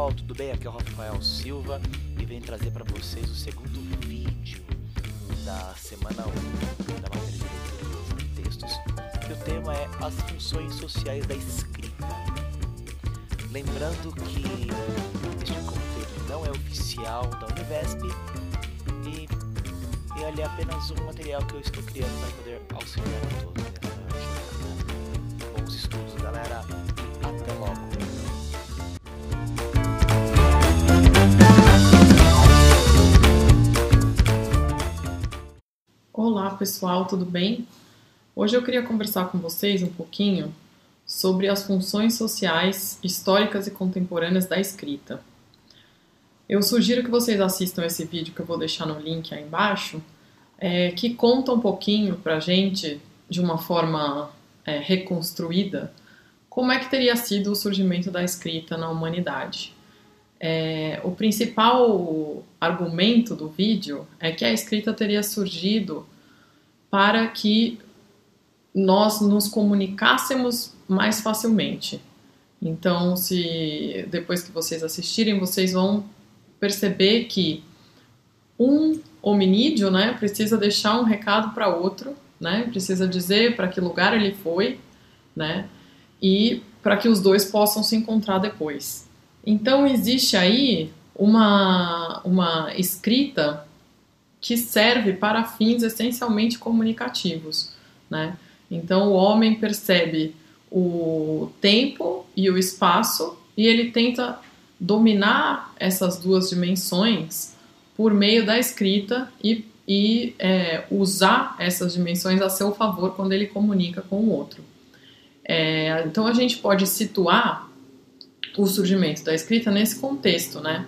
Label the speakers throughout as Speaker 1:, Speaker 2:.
Speaker 1: pessoal, tudo bem? Aqui é o Rafael Silva e venho trazer para vocês o segundo vídeo da semana 1 da matéria de textos e o tema é as funções sociais da escrita. Lembrando que este conteúdo não é oficial da Univesp e, ele é apenas um material que eu estou criando para poder auxiliar a todos nessa jornada. Bons estudos, galera,
Speaker 2: Olá pessoal, tudo bem? Hoje eu queria conversar com vocês um pouquinho sobre as funções sociais históricas e contemporâneas da escrita. Eu sugiro que vocês assistam esse vídeo que eu vou deixar no link aí embaixo, é, que conta um pouquinho pra gente, de uma forma é, reconstruída, como é que teria sido o surgimento da escrita na humanidade. É, o principal argumento do vídeo é que a escrita teria surgido para que nós nos comunicássemos mais facilmente. Então, se depois que vocês assistirem, vocês vão perceber que um hominídeo, né, precisa deixar um recado para outro, né, precisa dizer para que lugar ele foi, né, e para que os dois possam se encontrar depois. Então existe aí uma, uma escrita que serve para fins essencialmente comunicativos, né? Então o homem percebe o tempo e o espaço e ele tenta dominar essas duas dimensões por meio da escrita e, e é, usar essas dimensões a seu favor quando ele comunica com o outro. É, então a gente pode situar o surgimento da escrita nesse contexto, né?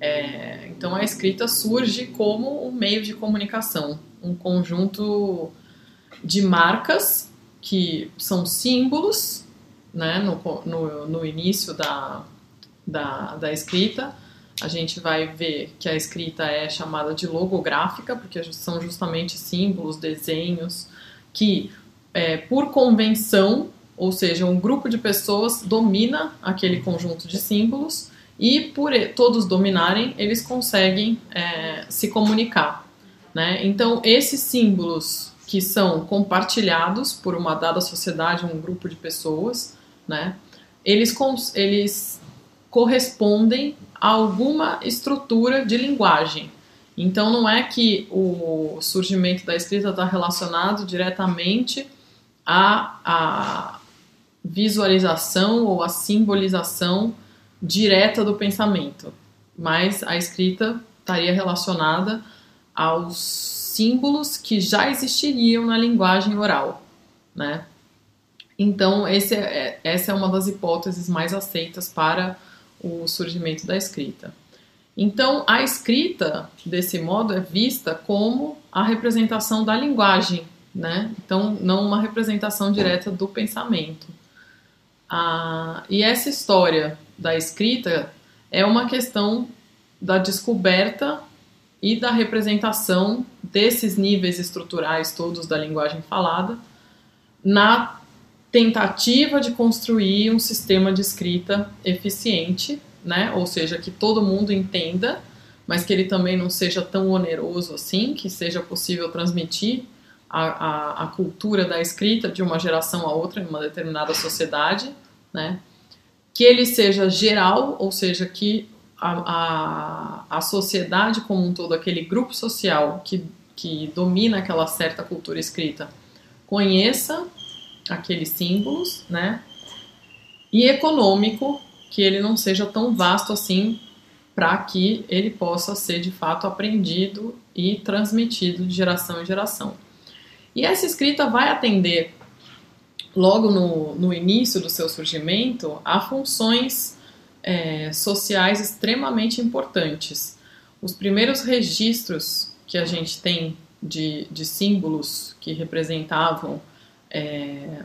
Speaker 2: É, então a escrita surge como um meio de comunicação, um conjunto de marcas que são símbolos, né? No, no, no início da, da, da escrita, a gente vai ver que a escrita é chamada de logográfica, porque são justamente símbolos, desenhos, que é, por convenção ou seja, um grupo de pessoas domina aquele conjunto de símbolos e por todos dominarem, eles conseguem é, se comunicar. Né? Então, esses símbolos que são compartilhados por uma dada sociedade, um grupo de pessoas, né? eles, eles correspondem a alguma estrutura de linguagem. Então, não é que o surgimento da escrita está relacionado diretamente a, a, visualização ou a simbolização direta do pensamento, mas a escrita estaria relacionada aos símbolos que já existiriam na linguagem oral, né? Então, esse é, essa é uma das hipóteses mais aceitas para o surgimento da escrita. Então, a escrita, desse modo, é vista como a representação da linguagem, né? Então, não uma representação direta do pensamento. Ah, e essa história da escrita é uma questão da descoberta e da representação desses níveis estruturais todos da linguagem falada na tentativa de construir um sistema de escrita eficiente, né? Ou seja, que todo mundo entenda, mas que ele também não seja tão oneroso assim, que seja possível transmitir a, a, a cultura da escrita de uma geração a outra em uma determinada sociedade, né? Que ele seja geral, ou seja, que a, a, a sociedade como um todo, aquele grupo social que, que domina aquela certa cultura escrita, conheça aqueles símbolos, né? E econômico, que ele não seja tão vasto assim para que ele possa ser de fato aprendido e transmitido de geração em geração. E essa escrita vai atender, logo no, no início do seu surgimento, a funções é, sociais extremamente importantes. Os primeiros registros que a gente tem de, de símbolos que representavam é,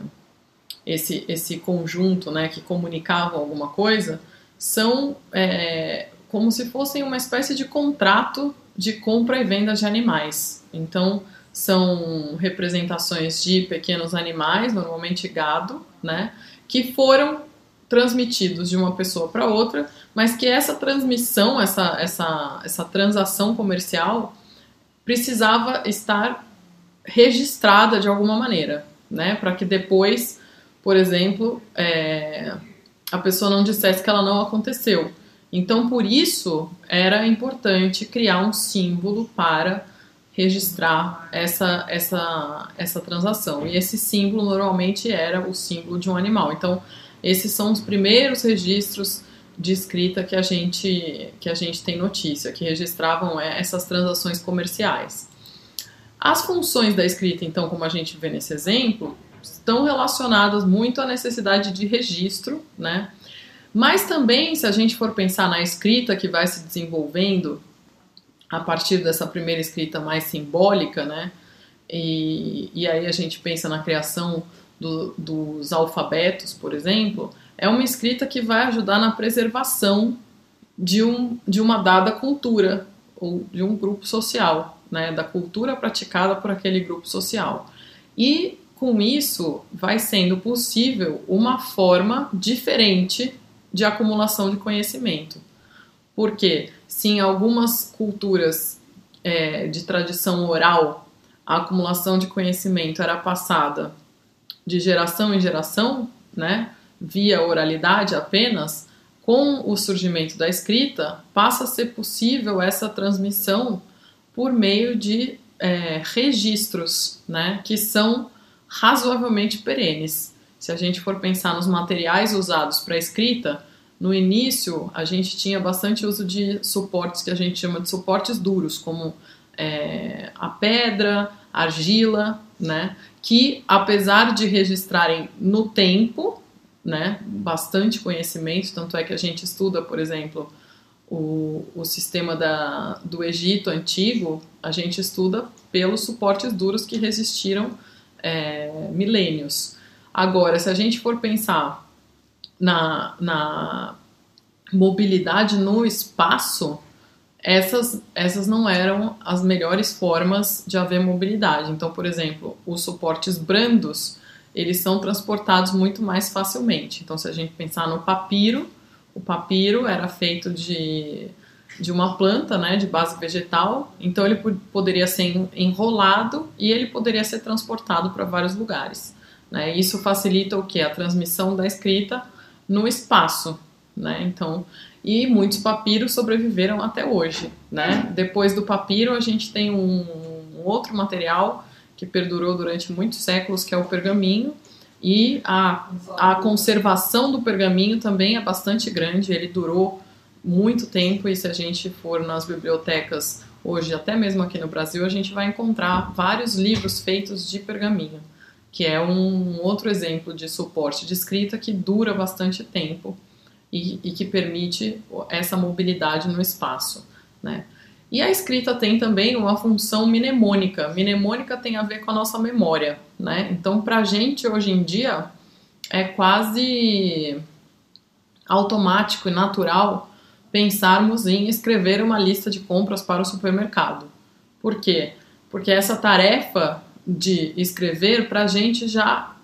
Speaker 2: esse, esse conjunto, né, que comunicavam alguma coisa, são é, como se fossem uma espécie de contrato de compra e venda de animais. Então, são representações de pequenos animais, normalmente gado, né, que foram transmitidos de uma pessoa para outra, mas que essa transmissão, essa, essa, essa transação comercial precisava estar registrada de alguma maneira, né? Para que depois, por exemplo, é, a pessoa não dissesse que ela não aconteceu. Então, por isso, era importante criar um símbolo para registrar essa, essa, essa transação. E esse símbolo normalmente era o símbolo de um animal. Então, esses são os primeiros registros de escrita que a gente, que a gente tem notícia, que registravam é, essas transações comerciais. As funções da escrita, então, como a gente vê nesse exemplo, estão relacionadas muito à necessidade de registro, né? Mas também, se a gente for pensar na escrita que vai se desenvolvendo a partir dessa primeira escrita mais simbólica, né? E, e aí a gente pensa na criação do, dos alfabetos, por exemplo, é uma escrita que vai ajudar na preservação de, um, de uma dada cultura ou de um grupo social, né, da cultura praticada por aquele grupo social. E com isso vai sendo possível uma forma diferente de acumulação de conhecimento. Porque se em algumas culturas é, de tradição oral a acumulação de conhecimento era passada de geração em geração, né, via oralidade apenas, com o surgimento da escrita, passa a ser possível essa transmissão por meio de é, registros, né, que são razoavelmente perenes. Se a gente for pensar nos materiais usados para escrita, no início a gente tinha bastante uso de suportes que a gente chama de suportes duros, como é, a pedra, a argila, né, que apesar de registrarem no tempo, né, bastante conhecimento, tanto é que a gente estuda, por exemplo, o, o sistema da, do Egito antigo, a gente estuda pelos suportes duros que resistiram é, milênios. Agora, se a gente for pensar na, na mobilidade no espaço, essas, essas não eram as melhores formas de haver mobilidade. Então, por exemplo, os suportes brandos, eles são transportados muito mais facilmente. Então, se a gente pensar no papiro, o papiro era feito de, de uma planta, né, de base vegetal, então ele poderia ser enrolado e ele poderia ser transportado para vários lugares. Né? Isso facilita o que? A transmissão da escrita no espaço. Né? Então, e muitos papiros sobreviveram até hoje. Né? Depois do papiro, a gente tem um, um outro material que perdurou durante muitos séculos, que é o pergaminho, e a, a conservação do pergaminho também é bastante grande, ele durou muito tempo, e se a gente for nas bibliotecas hoje, até mesmo aqui no Brasil, a gente vai encontrar vários livros feitos de pergaminho, que é um outro exemplo de suporte de escrita que dura bastante tempo e, e que permite essa mobilidade no espaço, né? E a escrita tem também uma função mnemônica. Mnemônica tem a ver com a nossa memória, né? Então, para a gente hoje em dia é quase automático e natural pensarmos em escrever uma lista de compras para o supermercado. Por quê? Porque essa tarefa de escrever para a gente já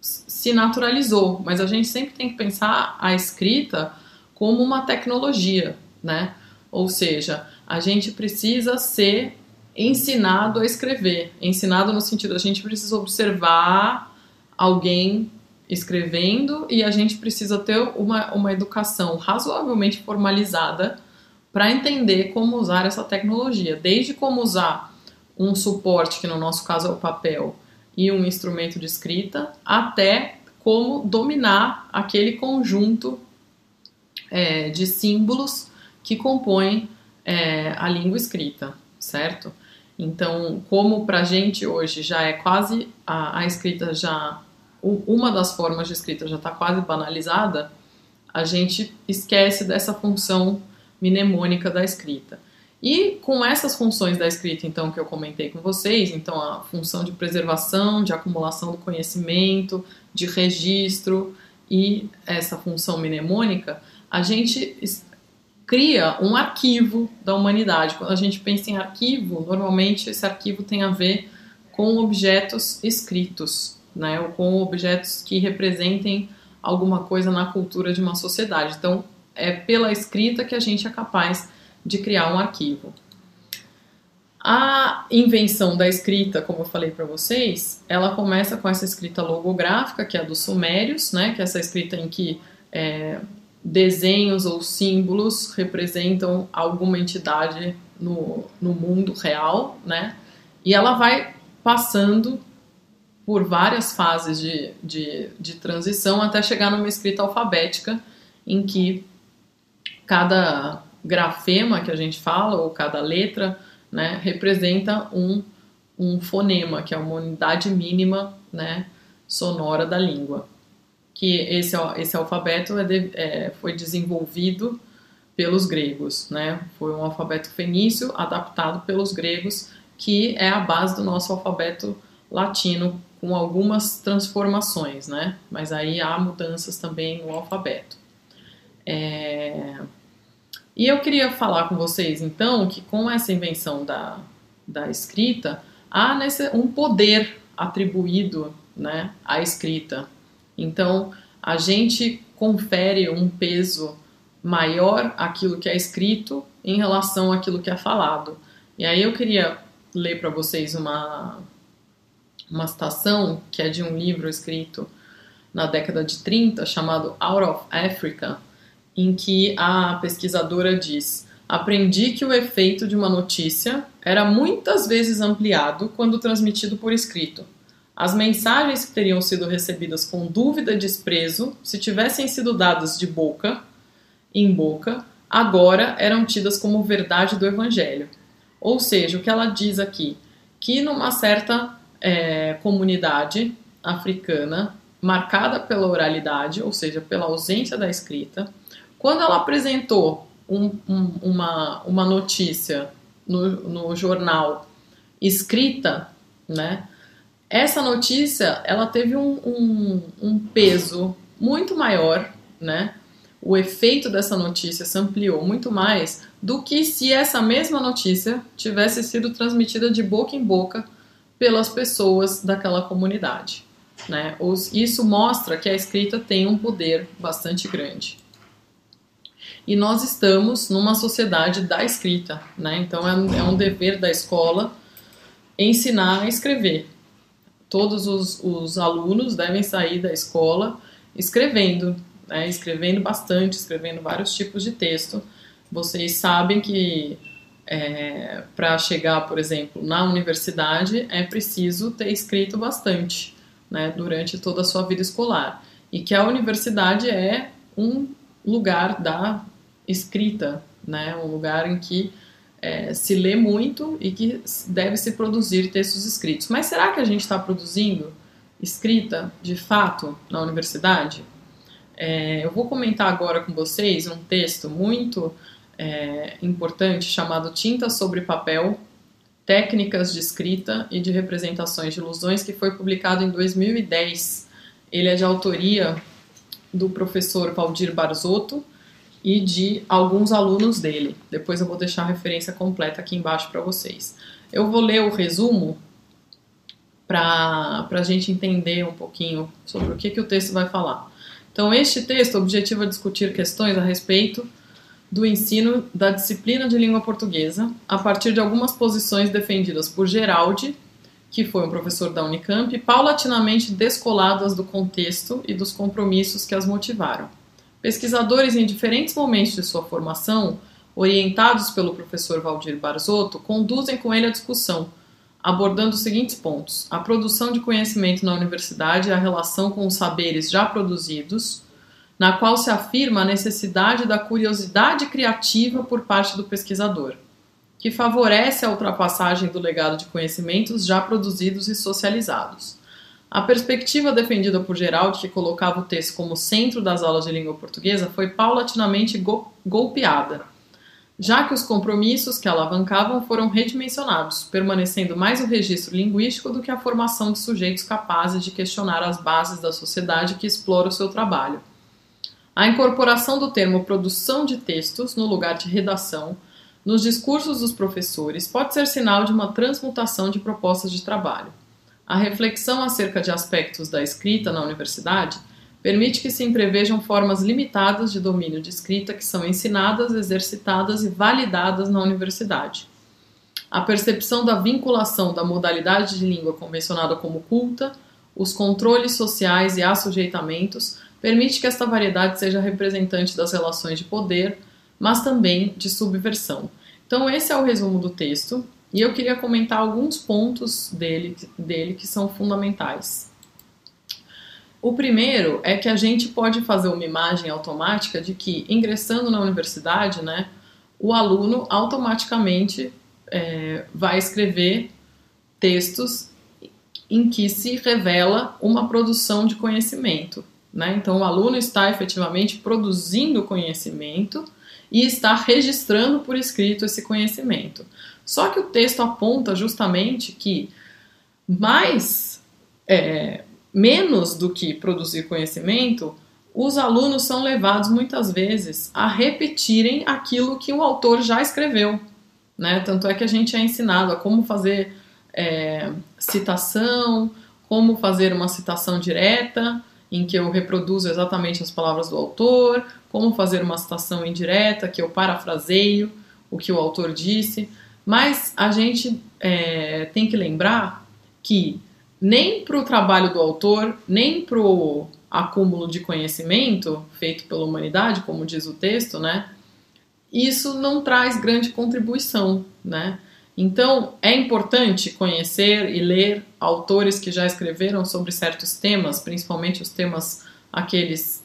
Speaker 2: se naturalizou, mas a gente sempre tem que pensar a escrita como uma tecnologia, né? Ou seja, a gente precisa ser ensinado a escrever. Ensinado no sentido, a gente precisa observar alguém escrevendo e a gente precisa ter uma, uma educação razoavelmente formalizada para entender como usar essa tecnologia, desde como usar um suporte, que no nosso caso é o papel, e um instrumento de escrita, até como dominar aquele conjunto é, de símbolos que compõem é, a língua escrita, certo? Então, como para a gente hoje já é quase a, a escrita já uma das formas de escrita já está quase banalizada, a gente esquece dessa função mnemônica da escrita. E com essas funções da escrita, então, que eu comentei com vocês, então a função de preservação, de acumulação do conhecimento, de registro e essa função mnemônica, a gente cria um arquivo da humanidade. Quando a gente pensa em arquivo, normalmente esse arquivo tem a ver com objetos escritos, né, ou com objetos que representem alguma coisa na cultura de uma sociedade. Então, é pela escrita que a gente é capaz de criar um arquivo. A invenção da escrita, como eu falei para vocês, ela começa com essa escrita logográfica, que é a dos sumérios, né, que é essa escrita em que é, desenhos ou símbolos representam alguma entidade no, no mundo real, né, e ela vai passando por várias fases de, de, de transição até chegar numa escrita alfabética em que cada grafema que a gente fala, ou cada letra, né, representa um, um fonema, que é uma unidade mínima né, sonora da língua. Que esse, esse alfabeto é de, é, foi desenvolvido pelos gregos, né? Foi um alfabeto fenício adaptado pelos gregos, que é a base do nosso alfabeto latino, com algumas transformações, né? Mas aí há mudanças também no alfabeto. É... E eu queria falar com vocês, então, que com essa invenção da, da escrita, há nesse, um poder atribuído né, à escrita. Então, a gente confere um peso maior àquilo que é escrito em relação àquilo que é falado. E aí eu queria ler para vocês uma, uma citação que é de um livro escrito na década de 30 chamado Out of Africa, em que a pesquisadora diz: Aprendi que o efeito de uma notícia era muitas vezes ampliado quando transmitido por escrito. As mensagens que teriam sido recebidas com dúvida e desprezo, se tivessem sido dadas de boca em boca, agora eram tidas como verdade do Evangelho. Ou seja, o que ela diz aqui, que numa certa é, comunidade africana, marcada pela oralidade, ou seja, pela ausência da escrita, quando ela apresentou um, um, uma, uma notícia no, no jornal escrita, né, essa notícia ela teve um, um, um peso muito maior, né? O efeito dessa notícia se ampliou muito mais do que se essa mesma notícia tivesse sido transmitida de boca em boca pelas pessoas daquela comunidade. Né? Isso mostra que a escrita tem um poder bastante grande e nós estamos numa sociedade da escrita, né? Então é um, é um dever da escola ensinar a escrever. Todos os, os alunos devem sair da escola escrevendo, né? escrevendo bastante, escrevendo vários tipos de texto. Vocês sabem que é, para chegar, por exemplo, na universidade é preciso ter escrito bastante né, durante toda a sua vida escolar. E que a universidade é um lugar da escrita, né? Um lugar em que é, se lê muito e que deve se produzir textos escritos. Mas será que a gente está produzindo escrita de fato na universidade? É, eu vou comentar agora com vocês um texto muito é, importante chamado Tinta sobre Papel, Técnicas de Escrita e de Representações de Ilusões, que foi publicado em 2010. Ele é de autoria do professor Valdir Barzotto, e de alguns alunos dele. Depois eu vou deixar a referência completa aqui embaixo para vocês. Eu vou ler o resumo para a gente entender um pouquinho sobre o que, que o texto vai falar. Então, este texto objetiva discutir questões a respeito do ensino da disciplina de língua portuguesa a partir de algumas posições defendidas por Geraldi, que foi um professor da Unicamp, paulatinamente descoladas do contexto e dos compromissos que as motivaram. Pesquisadores em diferentes momentos de sua formação, orientados pelo professor Valdir Barzotto, conduzem com ele a discussão, abordando os seguintes pontos: a produção de conhecimento na universidade e a relação com os saberes já produzidos, na qual se afirma a necessidade da curiosidade criativa por parte do pesquisador, que favorece a ultrapassagem do legado de conhecimentos já produzidos e socializados a perspectiva defendida por Geraldi, que colocava o texto como centro das aulas de língua portuguesa, foi paulatinamente go golpeada, já que os compromissos que alavancavam foram redimensionados, permanecendo mais o registro linguístico do que a formação de sujeitos capazes de questionar as bases da sociedade que explora o seu trabalho. A incorporação do termo produção de textos no lugar de redação nos discursos dos professores pode ser sinal de uma transmutação de propostas de trabalho. A reflexão acerca de aspectos da escrita na universidade permite que se entrevejam formas limitadas de domínio de escrita que são ensinadas, exercitadas e validadas na universidade. A percepção da vinculação da modalidade de língua convencionada como culta, os controles sociais e assujeitamentos permite que esta variedade seja representante das relações de poder, mas também de subversão. Então, esse é o resumo do texto, e eu queria comentar alguns pontos dele, dele que são fundamentais. O primeiro é que a gente pode fazer uma imagem automática de que, ingressando na universidade, né, o aluno automaticamente é, vai escrever textos em que se revela uma produção de conhecimento. Né? Então, o aluno está efetivamente produzindo conhecimento e está registrando por escrito esse conhecimento. Só que o texto aponta justamente que mais é, menos do que produzir conhecimento, os alunos são levados muitas vezes a repetirem aquilo que o autor já escreveu. Né? Tanto é que a gente é ensinado a como fazer é, citação, como fazer uma citação direta, em que eu reproduzo exatamente as palavras do autor, como fazer uma citação indireta, que eu parafraseio o que o autor disse. Mas a gente é, tem que lembrar que nem para o trabalho do autor, nem para o acúmulo de conhecimento feito pela humanidade, como diz o texto, né? Isso não traz grande contribuição, né? Então, é importante conhecer e ler autores que já escreveram sobre certos temas, principalmente os temas aqueles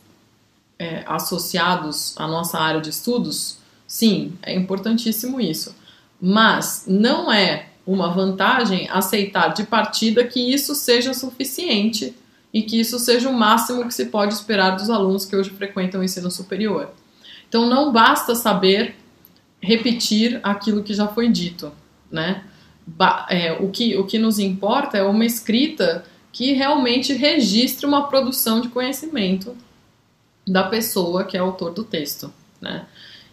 Speaker 2: é, associados à nossa área de estudos. Sim, é importantíssimo isso. Mas não é uma vantagem aceitar de partida que isso seja suficiente e que isso seja o máximo que se pode esperar dos alunos que hoje frequentam o ensino superior. Então não basta saber repetir aquilo que já foi dito, né? É, o, que, o que nos importa é uma escrita que realmente registre uma produção de conhecimento da pessoa que é autor do texto, né?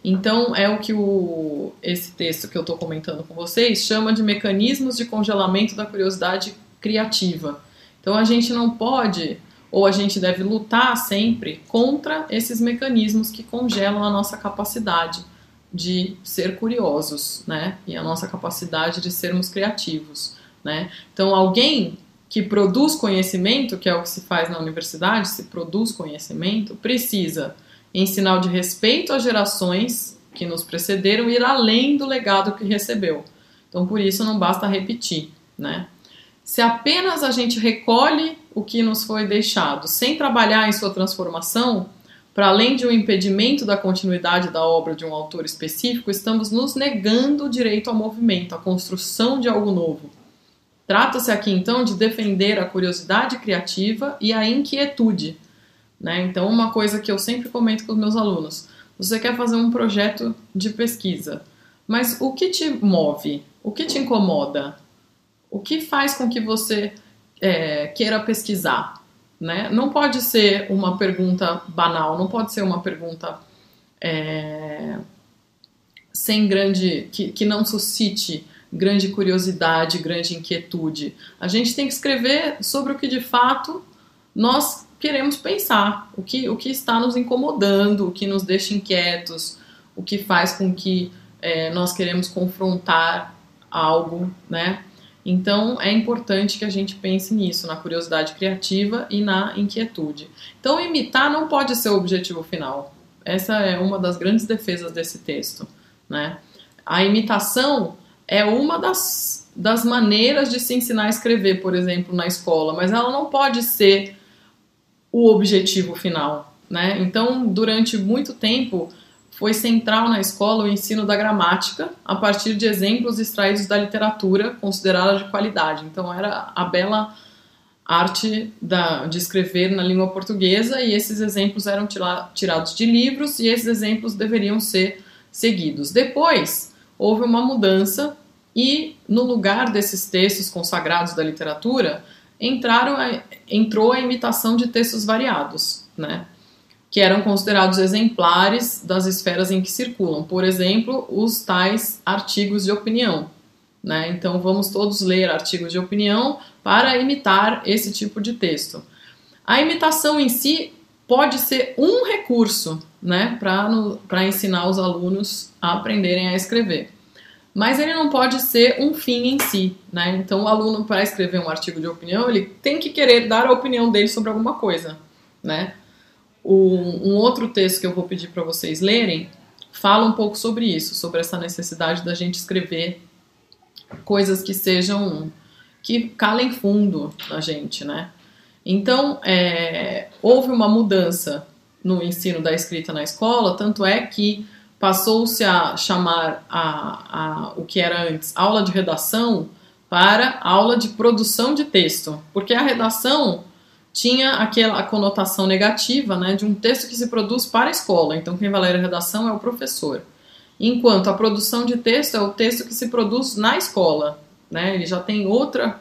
Speaker 2: Então, é o que o, esse texto que eu estou comentando com vocês chama de mecanismos de congelamento da curiosidade criativa. Então, a gente não pode, ou a gente deve lutar sempre contra esses mecanismos que congelam a nossa capacidade de ser curiosos, né? E a nossa capacidade de sermos criativos, né? Então, alguém que produz conhecimento, que é o que se faz na universidade, se produz conhecimento, precisa em sinal de respeito às gerações que nos precederam, ir além do legado que recebeu. Então, por isso, não basta repetir, né? Se apenas a gente recolhe o que nos foi deixado, sem trabalhar em sua transformação, para além de um impedimento da continuidade da obra de um autor específico, estamos nos negando o direito ao movimento, à construção de algo novo. Trata-se aqui então de defender a curiosidade criativa e a inquietude, né? Então, uma coisa que eu sempre comento com os meus alunos: você quer fazer um projeto de pesquisa, mas o que te move? O que te incomoda? O que faz com que você é, queira pesquisar? Né? Não pode ser uma pergunta banal, não pode ser uma pergunta é, sem grande. Que, que não suscite grande curiosidade, grande inquietude. A gente tem que escrever sobre o que de fato nós queremos pensar, o que, o que está nos incomodando, o que nos deixa inquietos, o que faz com que é, nós queremos confrontar algo, né? Então é importante que a gente pense nisso, na curiosidade criativa e na inquietude. Então imitar não pode ser o objetivo final. Essa é uma das grandes defesas desse texto, né? A imitação é uma das, das maneiras de se ensinar a escrever, por exemplo, na escola, mas ela não pode ser o objetivo final, né? Então, durante muito tempo, foi central na escola o ensino da gramática a partir de exemplos extraídos da literatura considerada de qualidade. Então, era a bela arte da, de escrever na língua portuguesa e esses exemplos eram tira, tirados de livros e esses exemplos deveriam ser seguidos. Depois, houve uma mudança e, no lugar desses textos consagrados da literatura, entraram a, entrou a imitação de textos variados, né? que eram considerados exemplares das esferas em que circulam. Por exemplo, os tais artigos de opinião. Né? Então, vamos todos ler artigos de opinião para imitar esse tipo de texto. A imitação em si pode ser um recurso, né, para ensinar os alunos a aprenderem a escrever. Mas ele não pode ser um fim em si, né? Então, o aluno, para escrever um artigo de opinião, ele tem que querer dar a opinião dele sobre alguma coisa, né? O, um outro texto que eu vou pedir para vocês lerem fala um pouco sobre isso, sobre essa necessidade da gente escrever coisas que sejam que calem fundo na gente, né? Então, é, houve uma mudança no ensino da escrita na escola, tanto é que passou-se a chamar a, a, o que era antes aula de redação para aula de produção de texto, porque a redação tinha aquela conotação negativa né, de um texto que se produz para a escola, então quem vai ler a redação é o professor. Enquanto a produção de texto é o texto que se produz na escola, né, ele já tem outra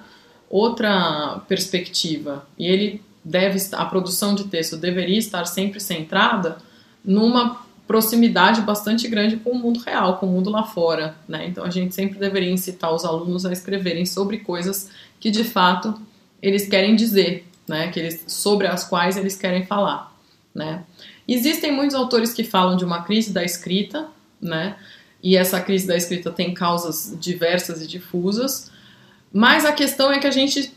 Speaker 2: outra perspectiva. E ele deve a produção de texto deveria estar sempre centrada numa proximidade bastante grande com o mundo real, com o mundo lá fora, né? Então a gente sempre deveria incitar os alunos a escreverem sobre coisas que de fato eles querem dizer, né? Que eles sobre as quais eles querem falar, né? Existem muitos autores que falam de uma crise da escrita, né? E essa crise da escrita tem causas diversas e difusas. Mas a questão é que a gente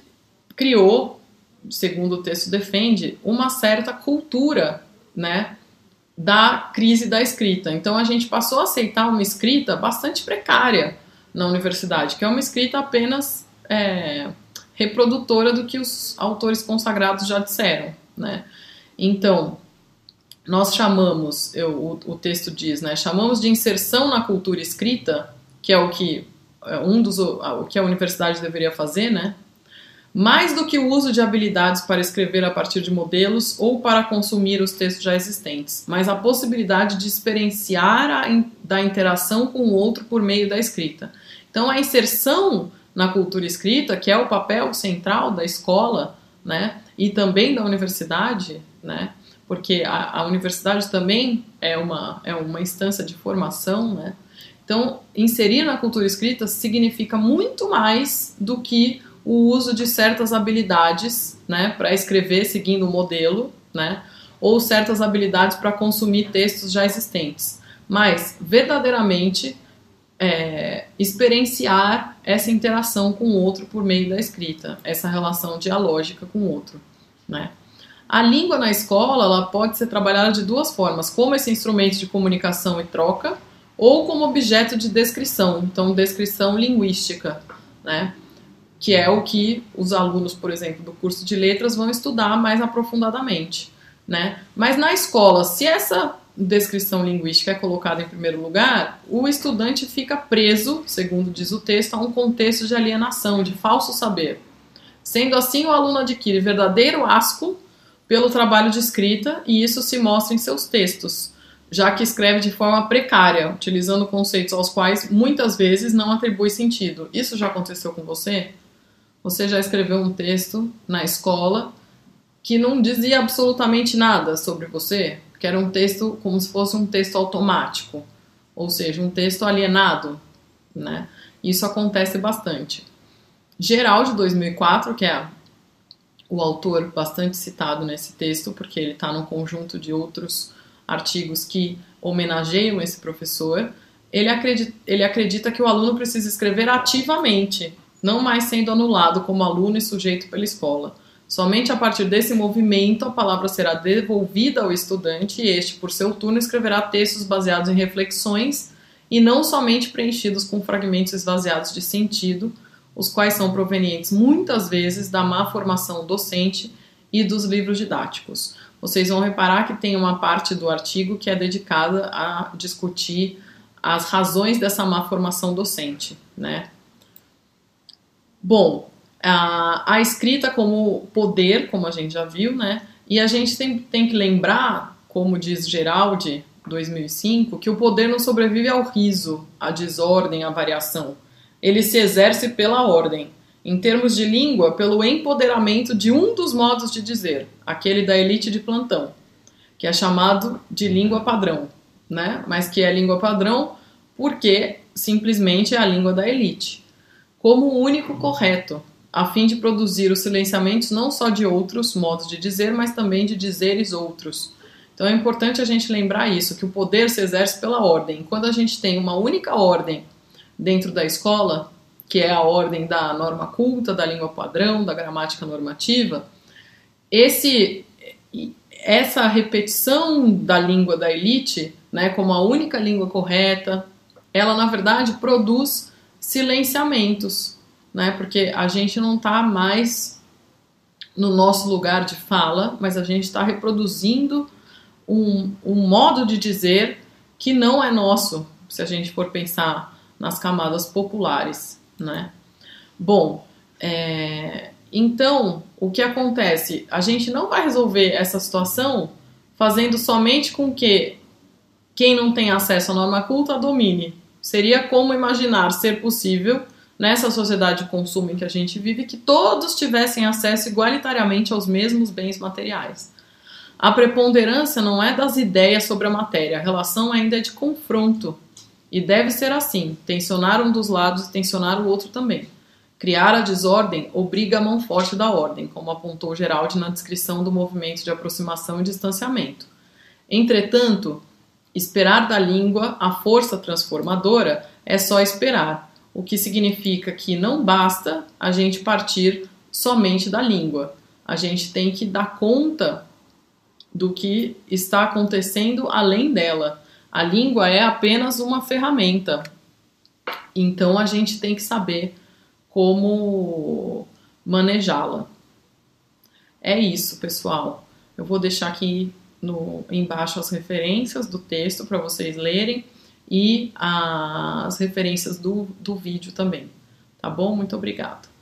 Speaker 2: criou, segundo o texto defende, uma certa cultura, né, da crise da escrita. Então a gente passou a aceitar uma escrita bastante precária na universidade, que é uma escrita apenas é, reprodutora do que os autores consagrados já disseram, né? Então nós chamamos, eu, o, o texto diz, né, chamamos de inserção na cultura escrita, que é o que é um dos o que a universidade deveria fazer, né? Mais do que o uso de habilidades para escrever a partir de modelos ou para consumir os textos já existentes, mas a possibilidade de experienciar a da interação com o outro por meio da escrita. Então, a inserção na cultura escrita, que é o papel central da escola, né, e também da universidade, né, porque a, a universidade também é uma, é uma instância de formação, né, então, inserir na cultura escrita significa muito mais do que o uso de certas habilidades, né, para escrever seguindo o modelo, né, ou certas habilidades para consumir textos já existentes, mas verdadeiramente é, experienciar essa interação com o outro por meio da escrita, essa relação dialógica com o outro, né. A língua na escola ela pode ser trabalhada de duas formas, como esse instrumento de comunicação e troca, ou como objeto de descrição, então descrição linguística, né? Que é o que os alunos, por exemplo, do curso de letras vão estudar mais aprofundadamente, né? Mas na escola, se essa descrição linguística é colocada em primeiro lugar, o estudante fica preso, segundo diz o texto, a um contexto de alienação, de falso saber. Sendo assim, o aluno adquire verdadeiro asco pelo trabalho de escrita e isso se mostra em seus textos já que escreve de forma precária, utilizando conceitos aos quais muitas vezes não atribui sentido. Isso já aconteceu com você? Você já escreveu um texto na escola que não dizia absolutamente nada sobre você? Que era um texto como se fosse um texto automático, ou seja, um texto alienado, né? Isso acontece bastante. Geral de 2004, que é o autor bastante citado nesse texto, porque ele está num conjunto de outros artigos que homenageiam esse professor, ele acredita, ele acredita que o aluno precisa escrever ativamente, não mais sendo anulado como aluno e sujeito pela escola. Somente a partir desse movimento a palavra será devolvida ao estudante e este, por seu turno, escreverá textos baseados em reflexões e não somente preenchidos com fragmentos esvaziados de sentido, os quais são provenientes muitas vezes da má formação docente e dos livros didáticos vocês vão reparar que tem uma parte do artigo que é dedicada a discutir as razões dessa má formação docente, né? Bom, a, a escrita como poder, como a gente já viu, né? E a gente tem, tem que lembrar, como diz Geraldi, 2005, que o poder não sobrevive ao riso, à desordem, à variação. Ele se exerce pela ordem em termos de língua, pelo empoderamento de um dos modos de dizer, aquele da elite de plantão, que é chamado de língua padrão, né? Mas que é língua padrão porque simplesmente é a língua da elite, como o único correto, a fim de produzir os silenciamentos não só de outros modos de dizer, mas também de dizeres outros. Então é importante a gente lembrar isso, que o poder se exerce pela ordem. Quando a gente tem uma única ordem dentro da escola, que é a ordem da norma culta, da língua padrão, da gramática normativa, esse essa repetição da língua da elite, né, como a única língua correta, ela na verdade produz silenciamentos, né, porque a gente não está mais no nosso lugar de fala, mas a gente está reproduzindo um, um modo de dizer que não é nosso, se a gente for pensar nas camadas populares, né? Bom, é, então o que acontece? A gente não vai resolver essa situação fazendo somente com que quem não tem acesso à norma culta domine. Seria como imaginar ser possível nessa sociedade de consumo em que a gente vive que todos tivessem acesso igualitariamente aos mesmos bens materiais. A preponderância não é das ideias sobre a matéria, a relação ainda é de confronto. E deve ser assim: tensionar um dos lados e tensionar o outro também. Criar a desordem obriga a mão forte da ordem, como apontou Geraldi na descrição do movimento de aproximação e distanciamento. Entretanto, esperar da língua a força transformadora é só esperar, o que significa que não basta a gente partir somente da língua. A gente tem que dar conta do que está acontecendo além dela. A língua é apenas uma ferramenta. Então a gente tem que saber como manejá-la. É isso, pessoal. Eu vou deixar aqui no, embaixo as referências do texto para vocês lerem e as referências do, do vídeo também. Tá bom? Muito obrigada.